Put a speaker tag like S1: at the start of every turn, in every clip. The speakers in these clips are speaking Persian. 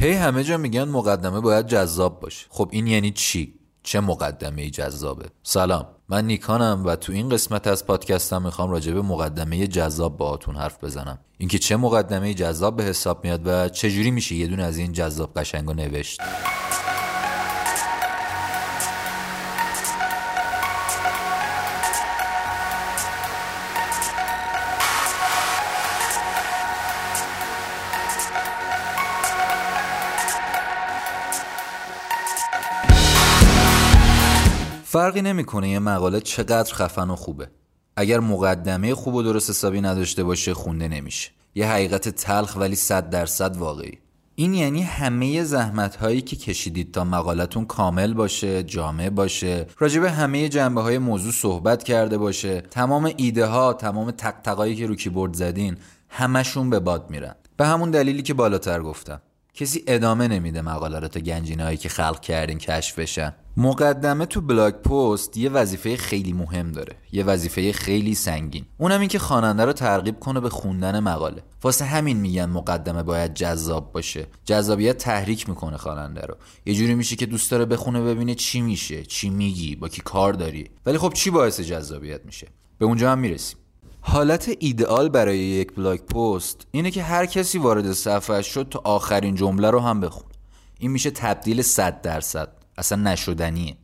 S1: هی همه جا میگن مقدمه باید جذاب باشه. خب این یعنی چی؟ چه مقدمه جذابه؟ سلام. من نیکانم و تو این قسمت از پادکستم می‌خوام راجع به مقدمه جذاب باهاتون حرف بزنم. اینکه چه مقدمه جذاب به حساب میاد و چجوری میشه یه دونه از این جذاب قشنگو نوشت. فرقی نمی‌کنه یه مقاله چقدر خفن و خوبه. اگر مقدمه خوب و درست حسابی نداشته باشه خونده نمیشه. یه حقیقت تلخ ولی صد درصد واقعی. این یعنی همه زحمت هایی که کشیدید تا مقالتون کامل باشه جامع باشه راجب همه جنبه های موضوع صحبت کرده باشه. تمام ایده ها تمام تقتقایی که رو کیبورد زدین همشون به باد میرن. به همون دلیلی که بالاتر گفتم. کسی ادامه نمیده مقاله رو تا گنجینه که خلق کردین کشف بشن. مقدمه تو blog post یه وظیفه خیلی مهم داره یه وظیفه خیلی سنگین. اونم این که خواننده رو ترغیب کنه به خوندن مقاله. واسه همین میگن مقدمه باید جذاب باشه. جذابیت تحریک می‌کنه خواننده رو. یه جوری میشه که دوست داره بخونه ببینه چی میشه چی میگی با کی کار داری. ولی خب چی باعث جذابیت میشه؟ به اونجا هم می‌رسیم. حالت ایدئال برای یک blog post اینه که هر کسی وارد صفحه شد تا آخرین جمله رو هم بخون این میشه تبدیل 100 درصد. اصلا نشدنیه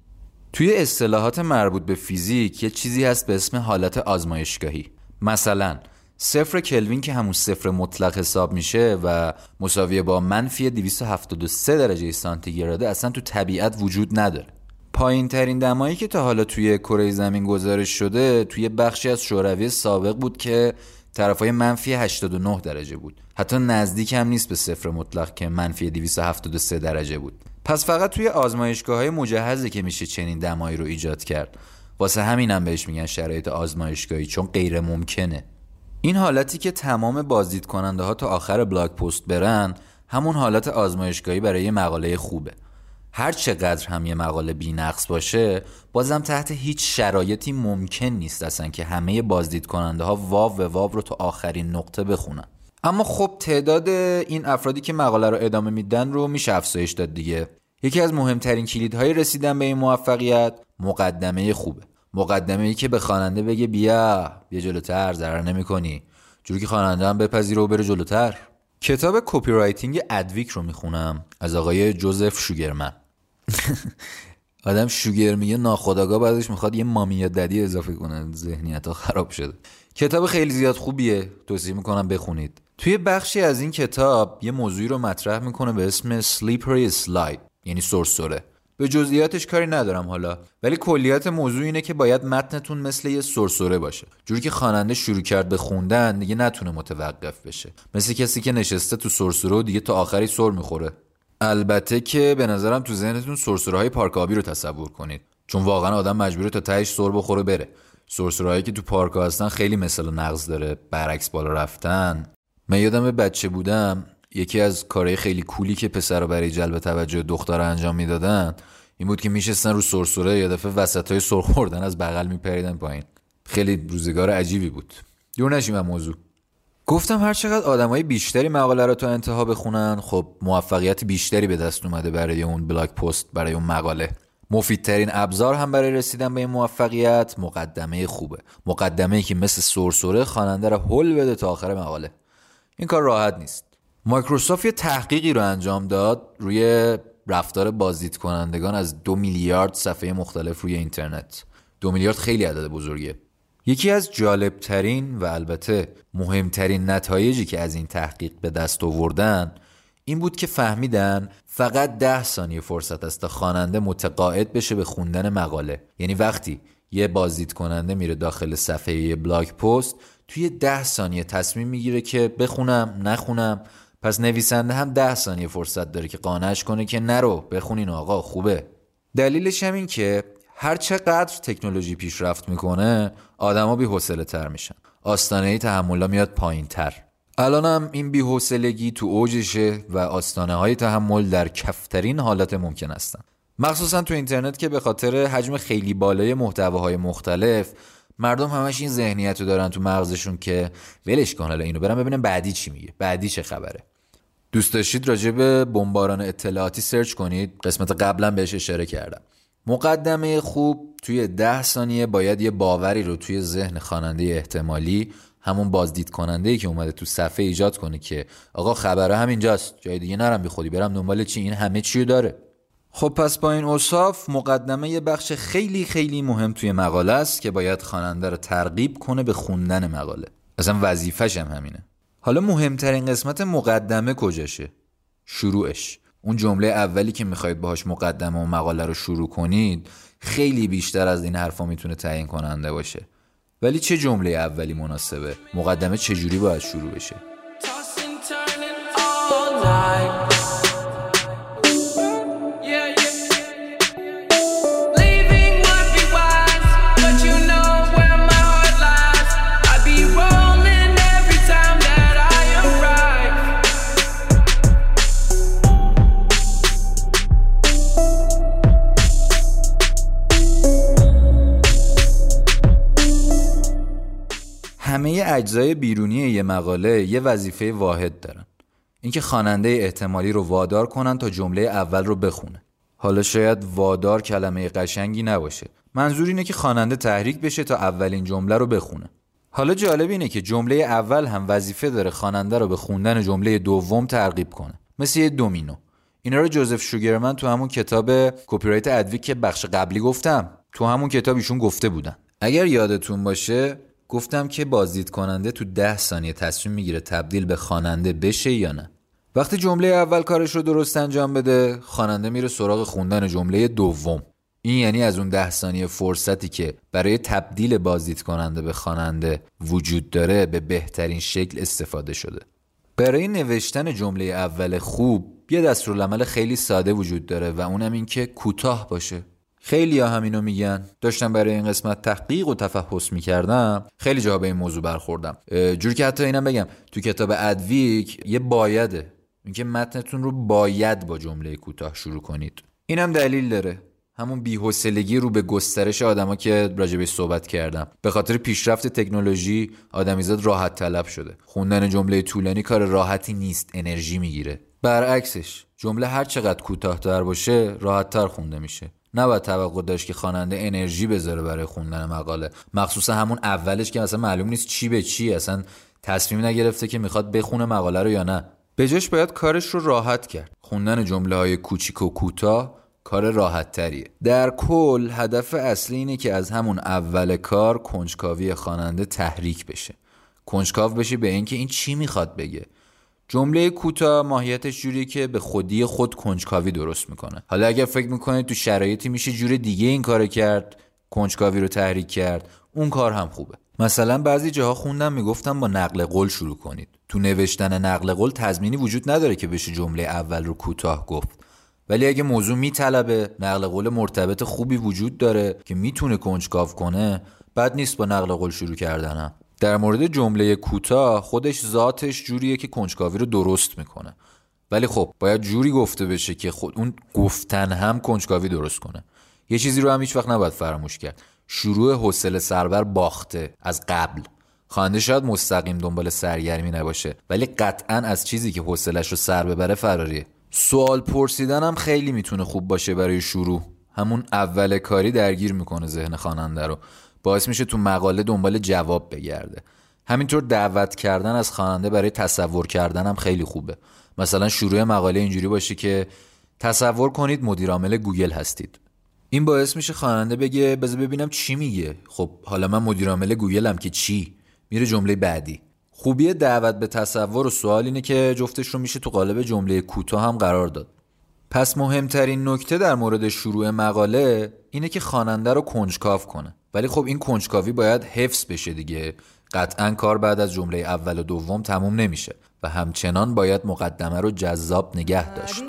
S1: توی اصطلاحات مربوط به فیزیک یه چیزی هست به اسم حالت آزمایشگاهی. مثلا صفر کلوین که همون صفر مطلق حساب میشه و مساویه با منفی 273 درجه سانتیگراده اصلا تو طبیعت وجود نداره. پایین ترین دمایی که تا حالا توی کره زمین گزارش شده توی بخشی از شوروی سابق بود که طرفای منفی 89 درجه بود. حتی نزدیک هم نیست به صفر مطلق که منفی 273 درجه بود. پس فقط توی آزمایشگاه های مجهزه که میشه چنین دمایی رو ایجاد کرد. واسه همینم بهش میگن شرایط آزمایشگاهی چون غیر ممکنه. این حالتی که تمام بازدید کننده ها تا آخر بلاگ پست برن همون حالت آزمایشگاهی برای مقاله خوبه. هر چقدر هم یه مقاله بی نقص باشه بازم تحت هیچ شرایطی ممکن نیست اصلا که همه بازدید کننده ها واو و واو رو تا آخرین نقطه بخونن. اما خب تعداد این افرادی که مقاله رو ادامه میدن رو میشه افزایش داد دیگه. یکی از مهمترین کلیدهای رسیدن به این موفقیت مقدمه خوبه. مقدمه ای که به خواننده بگه بیا بیا جلوتر ضرر نمی‌کنی. جوری که خواننده هم بپذیره و بره جلوتر. کتاب copywriting Adweek رو می‌خونم از آقای جوزف شوگرمن. آدم sugar میگه ناخودآگاه بعدش می‌خواد یه mommy یا daddy اضافه کنه. ذهنیت ها خراب شده. کتاب خیلی زیاد خوبیه. توصیه می‌کنم بخونید. توی بخشی از این کتاب یه موضوعی رو مطرح می‌کنه به اسم slippery slide. یعنی سرسره به جزئیاتش کاری ندارم حالا ولی کلیت موضوع اینه که باید متنتون مثل یه سرسره باشه. جوری که خواننده شروع کرد به خوندن دیگه نتونه متوقف بشه. مثل کسی که نشسته تو سرسره و دیگه تا آخری سر می‌خوره. البته که به نظرم تو ذهنتون سرسره های پارک آبی رو تصور کنید. چون واقعا آدم مجبوره تا تهش سر بخوره بره. سرسره که تو پارک هستن خیلی مثل نقض داره. برعکس بالا رفتن. من یادم به بچه بودم. یکی از کارهای خیلی کولی که پسر برای جلب توجه دختر انجام می‌دادن این بود که میشستن رو سرسره یا دفعه وسط های سر خوردن از بغل میپریدن پایین. خیلی روزگار عجیبی بود. دور نشیم موضوع. گفتم هر چقدر آدمای بیشتری مقاله رو تا انتها بخونن خب موفقیت بیشتری به دست اومده برای اون بلاگ پست برای اون مقاله. مفیدترین ابزار هم برای رسیدن به این موفقیت مقدمه خوبه. مقدمه که مثل سرسره خواننده رو هل بده تا آخر مقاله. این کار راحت نیست. مایکروسافت یه تحقیقی رو انجام داد روی رفتار بازدید کنندگان از دو میلیارد صفحه مختلف روی اینترنت. دو میلیارد خیلی عدد بزرگیه. یکی از جالبترین و البته مهمترین نتایجی که از این تحقیق به دست آوردن این بود که فهمیدن فقط ده ثانیه فرصت است تا خواننده متقاعد بشه به خوندن مقاله. یعنی وقتی یه بازدید کننده میره داخل صفحه بلاگ پست توی ده ثانیه تصمیم می‌گیره که بخونم نخونم پس نویسنده هم ده ثانیه فرصت داره که قانعش کنه که نرو بخونین آقا خوبه. دلیلش هم این که هر چقدر تکنولوژی پیشرفت می‌کنه آدما بی حوصله تر میشن. آستانه تحملا میاد پایین تر الانم این بیحوصلگی تو اوجشه و آستانه های تحمل در کفترین حالت ممکن هستن. مخصوصا تو اینترنت که به خاطر حجم خیلی بالای محتواهای مختلف مردم همش این ذهنیت رو دارن تو مغزشون که ولش کن حالا اینو برم ببینم بعدی چی میگه بعدی چه خبره. دوست داشتید راجع به بمباران اطلاعاتی سرچ کنید؟ قسمت قبلا بهش اشاره کردم. مقدمه خوب توی ده ثانیه باید یه باوری رو توی ذهن خواننده احتمالی همون بازدید کننده که اومده تو صفحه ایجاد کنه که آقا خبره همینجاست جای دیگه نرم بی خودی برم دنبال چی؟ این همه چی داره. خب پس با این اوصاف مقدمه یه بخش خیلی خیلی مهم توی مقاله است که باید خواننده رو ترغیب کنه به خوندن مقاله. اصلا وظیفش هم همینه. حالا مهمترین قسمت مقدمه کجاشه؟ شروعش. اون جمله اولی که می‌خواید باهاش مقدمه و مقاله رو شروع کنید خیلی بیشتر از این حرفا می‌تونه تعیین کننده باشه. ولی چه جمله اولی مناسبه؟ مقدمه چجوری باید شروع بشه؟ همه اجزای بیرونی یه مقاله یه وظیفه واحد دارن. اینکه خواننده احتمالی رو وادار کنن تا جمله اول رو بخونه. حالا شاید وادار کلمه قشنگی نباشه. منظور اینه که خواننده تحریک بشه تا اولین جمله رو بخونه. حالا جالب اینه که جمله اول هم وظیفه داره خواننده رو به خوندن جمله دوم ترغیب کنه. مثل یه دومینو. اینا رو جوزف شوگرمن تو همون کتاب کپی رایت ادویک که بخش قبلی گفتم تو همون کتاب ایشون گفته بودن. اگر یادتون باشه گفتم که بازدید کننده تو ده ثانیه تصمیم می‌گیره تبدیل به خواننده بشه یا نه. وقتی جمله اول کارش رو درست انجام بده خواننده میره سراغ خوندن جمله دوم. این یعنی از اون ده ثانیه فرصتی که برای تبدیل بازدید کننده به خواننده وجود داره به بهترین شکل استفاده شده. برای نوشتن جمله اول خوب یه دستورالعمل خیلی ساده وجود داره و اونم این که کوتاه باشه. خیلی ها همینو میگن. داشتم برای این قسمت تحقیق و تفحص می‌کردم. خیلی جا به این موضوع برخوردم. جور که حتی اینم بگم تو کتاب ادویک یه بایده. اینکه متنتون رو باید با جمله کوتاه شروع کنید. اینم دلیل داره. همون بی‌حوصلگی رو به گسترش آدما که راجبش صحبت کردم. به خاطر پیشرفت تکنولوژی آدمیزاد راحت طلب شده. خوندن جمله طولانی کار راحتی نیست انرژی می‌گیره. برعکسش جمله هر چقدر کوتاهتر باشه راحتتر خونده میشه. نباید توقع داشت که خواننده انرژی بذاره برای خوندن مقاله. مخصوصا همون اولش که اصلا معلوم نیست چی به چی اصلا تصمیم نگرفته که می‌خواد بخونه مقاله رو یا نه. بجاش باید کارش رو راحت کرد. خوندن جمله های کوچیک و کوتاه کار راحت تریه در کل هدف اصلی اینه که از همون اول کار کنجکاوی خواننده تحریک بشه. کنجکاو بشه به اینکه این چی می‌خواد بگه. جمله کوتاه ماهیتش جوری که به خودی خود کنجکاوی درست می‌کنه. حالا اگر فکر می‌کنید تو شرایطی میشه جور دیگه این کار کرد کنجکاوی رو تحریک کرد اون کار هم خوبه. مثلا بعضی جاها خوندم می‌گفتم با نقل قول شروع کنید. تو نوشتن نقل قول تضمینی وجود نداره که بشه جمله اول رو کوتاه گفت. ولی اگه موضوع میطلبه نقل قول مرتبط خوبی وجود داره که می‌تونه کنجکاو کنه بد نیست با نقل قول شروع کردنم. در مورد جمله کوتاه خودش ذاتش جوریه که کنجکاوی رو درست می‌کنه. ولی خب باید جوری گفته بشه که خود اون گفتن هم کنجکاوی درست کنه. یه چیزی رو هم هیچ وقت نباید فراموش کرد. شروع حوصله سربر باخته از قبل. خواننده شاید مستقیم دنبال سرگرمی نباشه ولی قطعا از چیزی که حوصلش رو سر ببره فراریه سوال پرسیدن هم خیلی می‌تونه خوب باشه برای شروع. همون اول کاری درگیر می‌کنه ذهن خواننده رو. باعث میشه تو مقاله دنبال جواب بگرده. همینطور دعوت کردن از خواننده برای تصور کردن هم خیلی خوبه. مثلا شروع مقاله اینجوری باشه که تصور کنید مدیر عامل گوگل هستید. این باعث میشه خواننده بگه بذار ببینم چی میگه. خب حالا من مدیر عامل گوگلم که چی؟ میره جمله بعدی. خوبی دعوت به تصور و سوال اینه که جفتش رو میشه تو قالب جمله کوتاه هم قرار داد. پس مهمترین نکته در مورد شروع مقاله اینه که خواننده رو کنجکاو کنه. ولی خب این کنجکاوی باید حفظ بشه دیگه. قطعا کار بعد از جمله اول و دوم تموم نمیشه و همچنان باید مقدمه رو جذاب نگه داشت.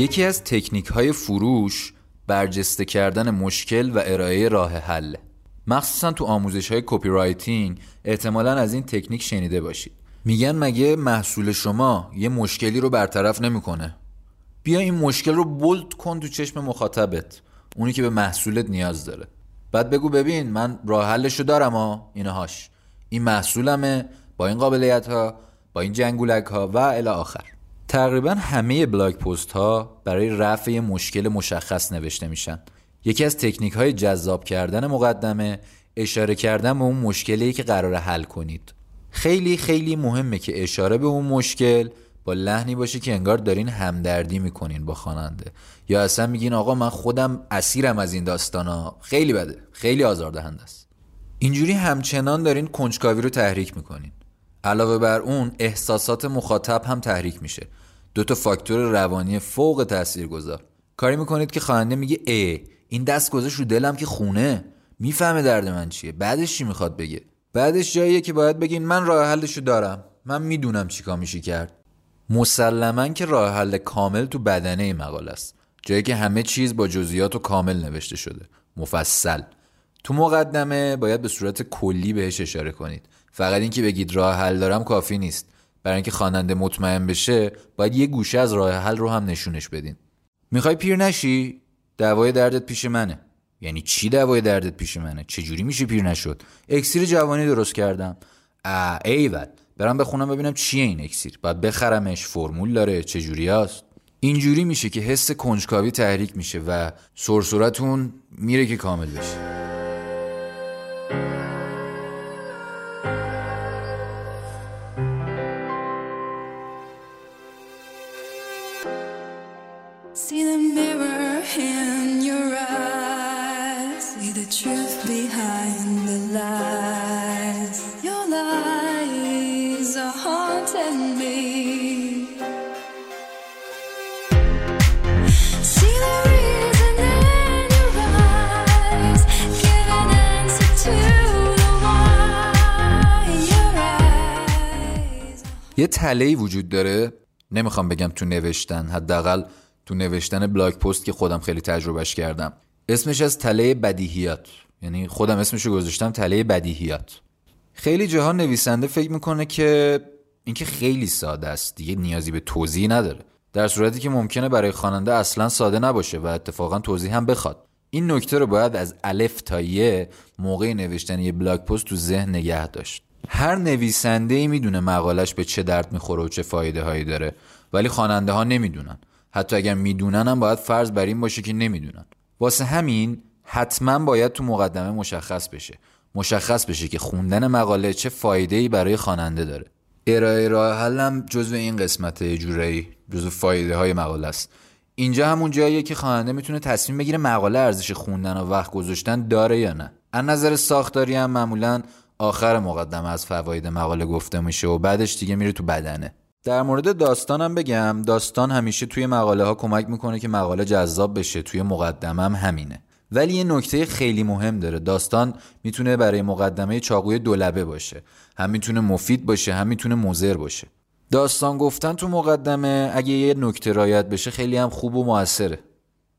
S1: یکی از تکنیک های فروش برجسته کردن مشکل و ارائه راه حل. مخصوصا تو آموزش های copywriting احتمالا از این تکنیک شنیده باشید. میگن مگه محصول شما یه مشکلی رو برطرف نمی‌کنه؟ بیا این مشکل رو bold کن تو چشم مخاطبت. اونی که به محصولت نیاز داره. بعد بگو ببین من راه حلش رو دارم ها. اینهاش این محصولمه با این قابلیت ها با این جنگولک ها و الی آخر. تقریبا همه بلاگ پست ها برای رفع مشکل مشخص نوشته میشن. یکی از تکنیک های جذاب کردن مقدمه اشاره کردن به اون مشکلی که قرار حل کنید. خیلی خیلی مهمه که اشاره به اون مشکل با لحنی باشه که انگار دارین همدردی می‌کنین با خواننده. یا اصلا میگین آقا من خودم اسیرم از این داستانا خیلی بده. خیلی آزاردهنده است. اینجوری همچنان دارین کنجکاوی رو تحریک می‌کنین. علاوه بر اون احساسات مخاطب هم تحریک میشه. دو تا فاکتور روانی فوق تاثیر گذار کاری می‌کنید که خواننده میگه ای این دست گذاشت رو دلم که خونه. می‌فهمه درد من چیه. بعدش چی می‌خواد بگه؟ بعدش جاییه که باید بگین من راه حلشو دارم. من می‌دونم چیکار میشی کرد. مسلما که راه حل کامل تو بدنه مقاله است. جایی که همه چیز با جزئیات و کامل نوشته شده. مفصل. تو مقدمه باید به صورت کلی بهش اشاره کنید. فقط اینکه بگید راه حل دارم کافی نیست. برای اینکه خواننده مطمئن بشه باید یه گوشه از راه حل رو هم نشونش بدین. می‌خوای پیر نشی؟ دوای دردت پیش منه. یعنی چی دوای دردت پیش منه؟ چجوری میشه پیر نشد؟ اکسیر جوانی درست کردم. ایول. برم بخونم ببینم چیه این اکسیر. باید بخرمش فرمول داره چجوری هست؟ اینجوری میشه که حس کنجکاوی تحریک میشه و سرسرتون میره که کامل بشه. یه تله وجود داره. نمی‌خوام بگم تو نوشتن حداقل تو نوشتن blog post که خودم خیلی تجربهش کردم. اسمش هست تله بدیهیات. یعنی خودم اسمش رو گذاشتم تله بدیهیات. خیلی جاها نویسنده فکر می‌کنه که اینکه خیلی ساده است. دیگه نیازی به توضیح نداره. در صورتی که ممکنه برای خواننده اصلا ساده نباشه و اتفاقا توضیح هم بخواد. این نکته رو باید از الف تا ی موقع نوشتن یه blog post تو ذهن نگه داشت. هر نویسنده ای می‌دونه مقالش به چه درد می‌خوره و چه فایده هایی داره ولی خواننده ها نمی‌دونن. حتی اگر می‌دونن هم باید فرض بر این باشه که نمی‌دونن. واسه همین حتما باید تو مقدمه مشخص بشه. مشخص بشه که خوندن مقاله چه فایده ای برای خواننده داره. ارائه راه حلم جزو این قسمت جورایی جزو فایده های مقاله است. اینجا همون جاییه که خواننده می‌تونه تصمیم بگیره مقاله ارزش خوندن و وقت گذاشتن داره یا نه. از نظر ساختاری هم معمولا آخر مقدمه از فواید مقاله گفته میشه و بعدش دیگه میره تو بدنه. در مورد داستانم بگم داستان همیشه توی مقاله ها کمک می‌کنه که مقاله جذاب بشه. توی مقدمه هم همینه. ولی یه نکته خیلی مهم داره. داستان می‌تونه برای مقدمه چاقوی دولبه باشه. هم می‌تونه مفید باشه هم می‌تونه مضر باشه. داستان گفتن تو مقدمه اگه یه نکته رایت بشه خیلی هم خوب و موثره.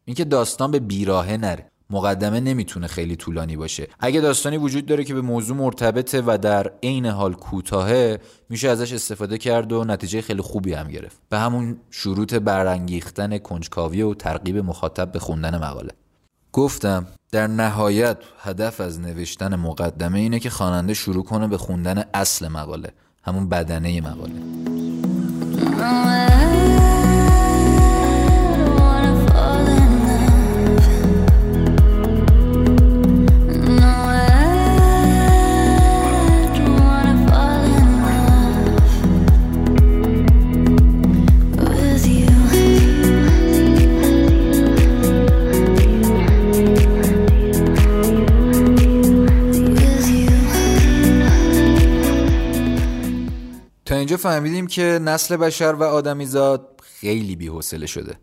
S1: اینکه داستان به بیراهه نره. مقدمه نمی‌تونه خیلی طولانی باشه. اگه داستانی وجود داره که به موضوع مرتبطه و در عین حال کوتاهه میشه ازش استفاده کرد و نتیجه خیلی خوبی هم گرفت. به همون شروط برانگیختن کنجکاوی و ترغیب مخاطب به خوندن مقاله. گفتم در نهایت هدف از نوشتن مقدمه اینه که خواننده شروع کنه به خوندن اصل مقاله همون بدنه مقاله. فهمیدیم که نسل بشر و آدمیزاد خیلی بی‌حوصله شده.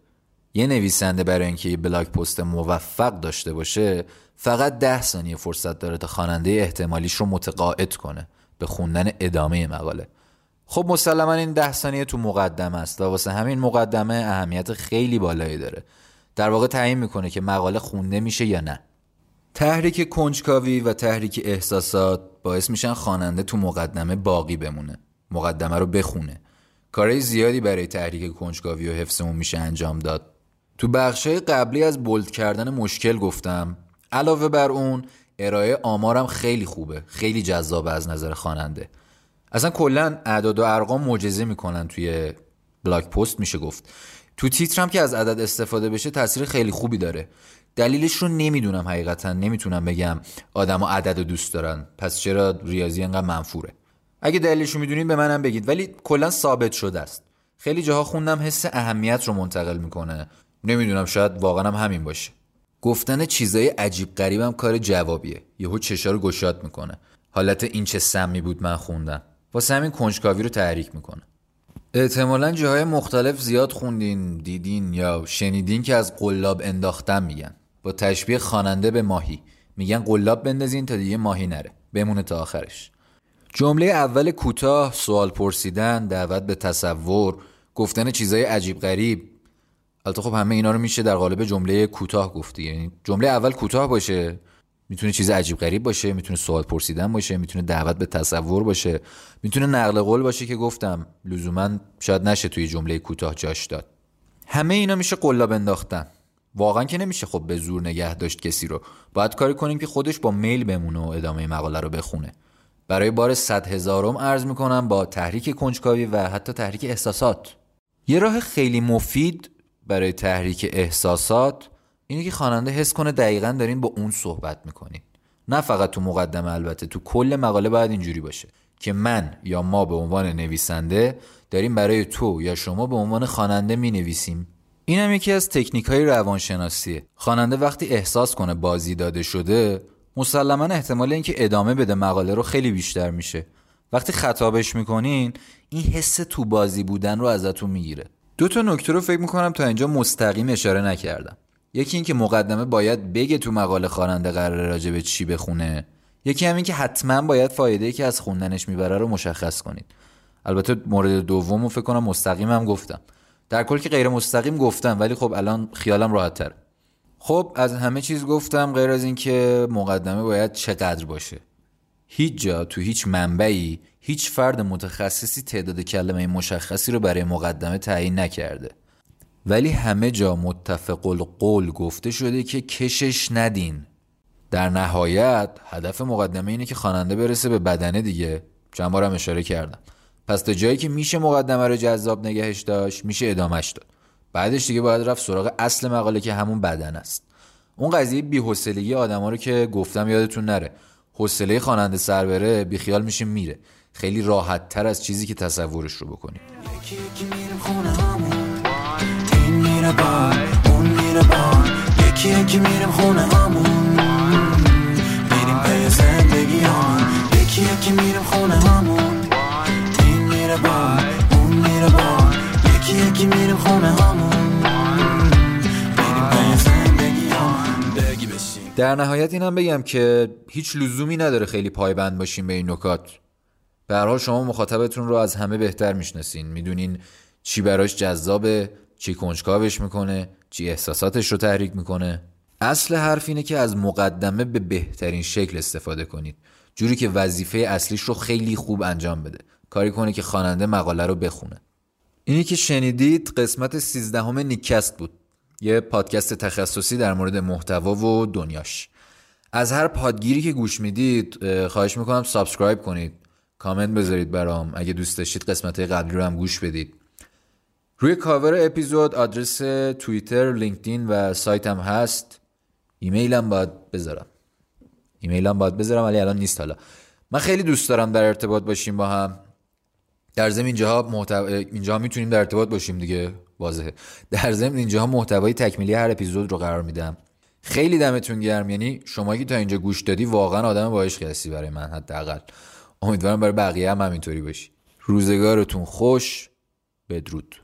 S1: یه نویسنده برای اینکه یه بلاگ پست موفق داشته باشه فقط ده ثانیه فرصت داره تا خواننده احتمالیش رو متقاعد کنه به خوندن ادامه مقاله. خب مسلما این ده ثانیه تو مقدمه است و واسه همین مقدمه اهمیت خیلی بالایی داره. در واقع تعیین می‌کنه که مقاله خونده میشه یا نه. تحریک کنجکاوی و تحریک احساسات باعث میشن خواننده تو مقدمه باقی بمونه. مقدمه رو بخونه. کارهای زیادی برای تحریک کنجکاوی و حفظمون میشه انجام داد. تو بخشای قبلی از بولد کردن مشکل گفتم. علاوه بر اون ارائه آمارم خیلی خوبه. خیلی جذاب از نظر خواننده. اصلا کلا اعداد و ارقام معجزه می‌کنن توی بلاک پست میشه گفت. تو تیترم که از عدد استفاده بشه تاثیر خیلی خوبی داره. دلیلش رو نمی‌دونم حقیقتا. نمی‌تونم بگم آدما عدد رو دوست دارن. پس چرا ریاضی انقدر منفوره؟ اگه دلیلش رو می‌دونین به منم بگید. ولی کلا ثابت شده است. خیلی جاها خوندم حس اهمیت رو منتقل می‌کنه. نمی‌دونم شاید واقعا هم همین باشه. گفتن چیزای عجیب غریبم کار جوابیه. یهو چشا رو گشاد می‌کنه. حالت این چه سمی بود من خوندم. واسه همین کنجکاوی رو تحریک می‌کنه. احتمالا جاهای مختلف زیاد خوندین دیدین یا شنیدین که از قلاب انداختن میگن. با تشبیه خواننده به ماهی. میگن قلاب بندازین تا دیگه ماهی نره. بمونه تا آخرش. جمله اول کوتاه سوال پرسیدن دعوت به تصور گفتن چیزای عجیب غریب. البته خب همه اینا رو میشه در قالب جمله کوتاه گفتی یعنی جمله اول کوتاه باشه می‌تونه چیز عجیب غریب باشه می‌تونه سوال پرسیدن باشه می‌تونه دعوت به تصور باشه می‌تونه نقل قول باشه که گفتم. لزوما شاید نشه توی جمله کوتاه جاش داد. همه اینا میشه قلاب انداختن. واقعا که نمیشه خب به زور نگه داشت کسی رو. باید کاری کنیم که خودش با میل بمونه و ادامه مقاله رو بخونه. برای بار صد هزارم عرض می‌کنم با تحریک کنجکاوی و حتی تحریک احساسات. یه راه خیلی مفید برای تحریک احساسات اینه که خواننده حس کنه دقیقا دارین با اون صحبت می‌کنین. نه فقط تو مقدمه البته تو کل مقاله باید اینجوری باشه که من یا ما به عنوان نویسنده داریم برای تو یا شما به عنوان خواننده می نویسیم این هم یکی از تکنیک های روانشناسیه. خواننده وقتی احساس کنه بازی داده شده مسلما احتمال اینکه ادامه بده مقاله رو خیلی بیشتر میشه. وقتی خطابش می‌کنین این حس تو بازی بودن رو ازتون می‌گیره. دو تا نکته رو فکر می‌کنم تا اینجا مستقیم اشاره نکردم. یکی اینکه مقدمه باید بگه تو مقاله خواننده قرار راجع به چی بخونه. یکی همین که حتما باید فایده ای که از خوندنش می‌بره رو مشخص کنید. البته مورد دوم رو فکر کنم مستقیم هم گفتم. در کل که غیر مستقیم گفتم ولی خب الان خیالم راحت تر خب از همه چیز گفتم غیر از اینکه مقدمه باید چقدر باشه. هیچ جا تو هیچ منبعی هیچ فرد متخصصی تعداد کلمه مشخصی رو برای مقدمه تعیین نکرده. ولی همه جا متفق القول گفته شده که کشش ندین. در نهایت هدف مقدمه اینه که خواننده برسه به بدنه دیگه. چند بارم اشاره کردم. پس تا جایی که میشه مقدمه رو جذاب نگهش داشت میشه ادامش داد. بعدش دیگه باید رفت سراغ اصل مقاله که همون بدن است. اون قضیه بی‌حوصلگی آدما رو که گفتم یادتون نره. حوصله خواننده سر بره بیخیال میشه میره. خیلی راحت تر از چیزی که تصورش رو بکنیم. یکی یکی میریم خونه همون میریم پی زندگی یکی یکی میریم خونه همون. یکی یکی میریم خونه همون در نهایت اینم بگم که هیچ لزومی نداره خیلی پایبند باشیم به این نکات. به حال شما مخاطبتون رو از همه بهتر می‌شناسین. می‌دونین چی براش جذابه چی کنجکاوش می‌کنه چی احساساتش رو تحریک می‌کنه. اصل حرف اینه که از مقدمه به بهترین شکل استفاده کنید. جوری که وظیفه اصلیش رو خیلی خوب انجام بده. کاری کنه که خواننده مقاله رو بخونه. اینی که شنیدید قسمت 13 نیکست بود. یه پادکست تخصصی در مورد محتوا و دنیاش. از هر پادگیری که گوش می‌دید خواهش می‌کنم subscribe کنید. کامنت بذارید برام. اگه دوست داشتید قسمت قبلی رو هم گوش بدید. روی کاور اپیزود آدرس توییتر، لینکدین و سایتم هست. ایمیلم باید بذارم. ایمیلم باید بذارم ولی الان نیست حالا. من خیلی دوست دارم در ارتباط باشیم با هم. در ضمن اینجاها محتو... اینجا می‌تونیم در ارتباط باشیم دیگه. واضحه. در ضمن اینجاها محتوای تکمیلی هر اپیزود رو قرار میدم. خیلی دمتون گرم. یعنی شما که تا اینجا گوش دادی واقعا آدم با هستی برای من حداقل. امیدوارم برای بقیه هم همینطوری باشی. روزگارتون خوش. بدرود.